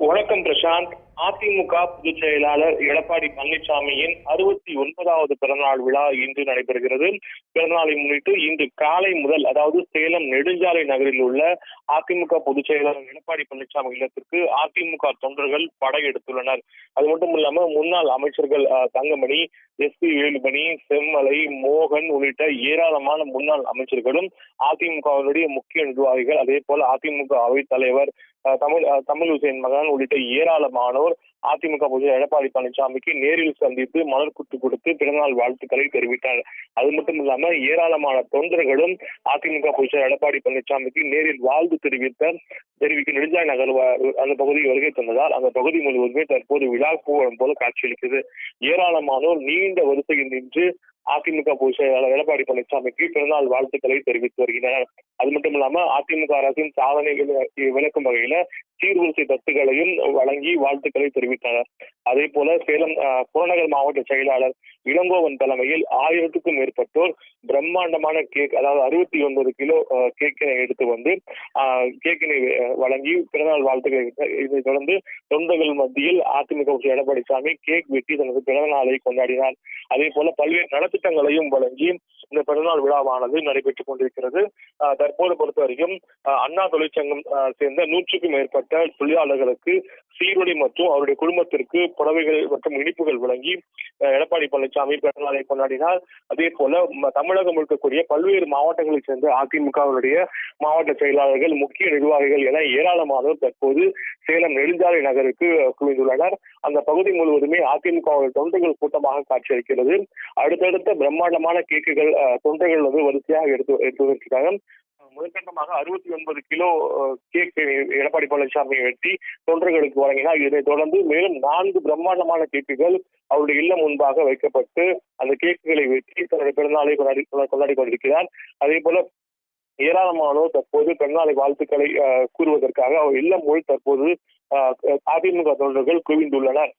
வணக்கம் பிரசாந்த். அதிமுக பொதுச் செயலாளர் எடப்பாடி பழனிசாமியின் அறுபத்தி ஒன்பதாவது பிறந்தநாள் விழா இன்று நடைபெறுகிறது. பிறந்தநாளை முன்னிட்டு இன்று காலை முதல் அதாவது சேலம் நெடுஞ்சாலை நகரில் உள்ள அதிமுக பொதுச் செயலாளர் எடப்பாடி பழனிசாமி இல்லத்திற்கு அதிமுக தொண்டர்கள் படையெடுத்துள்ளனர். அது மட்டும் இல்லாம முன்னாள் அமைச்சர்கள் தங்கமணி எஸ் பி வேலுமணி செம்மலை மோகன் உள்ளிட்ட ஏராளமான முன்னாள் அமைச்சர்களும் அதிமுகவினுடைய முக்கிய நிர்வாகிகள் அதே போல அதிமுக அவைத் தலைவர் தமிழ் தமிழ் உசேன் மகன் உள்ளிட்ட ஏராளமானோர் அதிமுக பொதுச் எடப்பாடி பழனிசாமிக்கு நேரில் சந்தித்து மலர் குத்து கொடுத்து பிறந்தநாள் வாழ்த்துக்களை தெரிவித்தார். அது மட்டும் இல்லாம ஏராளமான தொண்டர்களும் அதிமுக பொதுச் எடப்பாடி பழனிசாமிக்கு நேரில் வாழ்த்து தெரிவித்த தெரிவிக்க நெடுஞ்சாய் நகர் அந்த பகுதி வருகை தந்ததால் அந்த பகுதி முழுவதுமே தற்போது விழா பூவம் போல காட்சியளிக்கிறது ஏராளமானோர் நீண்ட வரிசையில் நின்று அதிமுக பொதுச் செயலாளர் எடப்பாடி பழனிசாமிக்கு பிறந்தநாள் வாழ்த்துக்களை தெரிவித்து வருகின்றனர். அது மட்டும் இல்லாம அதிமுக அரசின் சாதனைகளை விளக்கும் வகையில சீர்வரிசை தட்டுகளையும் வழங்கி வாழ்த்துக்களை தெரிவித்தனர் அதே போல சேலம் புறநகர் மாவட்ட செயலாளர் இளங்கோவன் தலைமையில் ஆயிரத்துக்கும் மேற்பட்டோர் பிரம்மாண்டமான கேக் அதாவது அறுபத்தி ஒன்பது கிலோ கேக்கினை எடுத்து வந்து கேக்கினை வழங்கி பிறநாள் வாழ்த்துக்களை இதைத் தொடர்ந்து தொண்டர்கள் மத்தியில் அதிமுக பொதுச் எடப்பாடி சாமி கேக் வெட்டி தனது பிறந்த நாளை கொண்டாடினார். அதே போல பல்வேறு நலத்திட்டங்களையும் வழங்கி இந்த பிறநாள் விழாவானது நடைபெற்றுக் கொண்டிருக்கிறது. தற்போது பொறுத்த வரைக்கும் அண்ணா தொழிற்சங்கம் சேர்ந்த நூற்றுக்கும் மேற்பட்ட தொழிலாளர்களுக்கு சீருடை மற்றும் அவருடைய குடும்பத்திற்கு புடவைகள் மற்றும் இனிப்புகள் வழங்கி எடப்பாடி பழனிசாமி பிறந்தநாளை கொண்டாடினார். அதே போல தமிழகம் இருக்கக்கூடிய பல்வேறு மாவட்டங்களைச் சேர்ந்த அதிமுகவினுடைய மாவட்ட செயலாளர்கள் முக்கிய நிர்வாகிகள் என ஏராளமானோர் தற்போது சேலம் நெடுஞ்சாலை நகருக்கு குவிந்துள்ளனர். அந்த பகுதி முழுவதுமே அதிமுக தொண்டர்கள் கூட்டமாக காட்சியளிக்கிறது. அடுத்தடுத்த பிரம்மாண்டமான கேக்குகள் தொண்டர்கள் வந்து வரிசையாக எடுத்து எடுத்து வச்சிருக்காங்க. முதற்கட்டமாக அறுபத்தி ஒன்பது கிலோ கேக் எடப்பாடி பழனிசாமி வெட்டி தொண்டர்களுக்கு வழங்கினார் இதைத் தொடர்ந்து மேலும் நான்கு பிரம்மாண்டமான கேக்குகள் அவருடைய இல்லம் முன்பாக வைக்கப்பட்டு அந்த கேக்குகளை வெட்டி தன்னுடைய பிறந்தநாளை கொண்டாடி கொண்டாடி கொண்டிருக்கிறார். அதே போல ஏராளமானோர் தற்போது பிறந்தநாளை வாழ்த்துக்களை அஹ், கூறுவதற்காக அவர் இல்லம் முழு தற்போது அதிமுக தொண்டர்கள் குவிந்துள்ளனர்.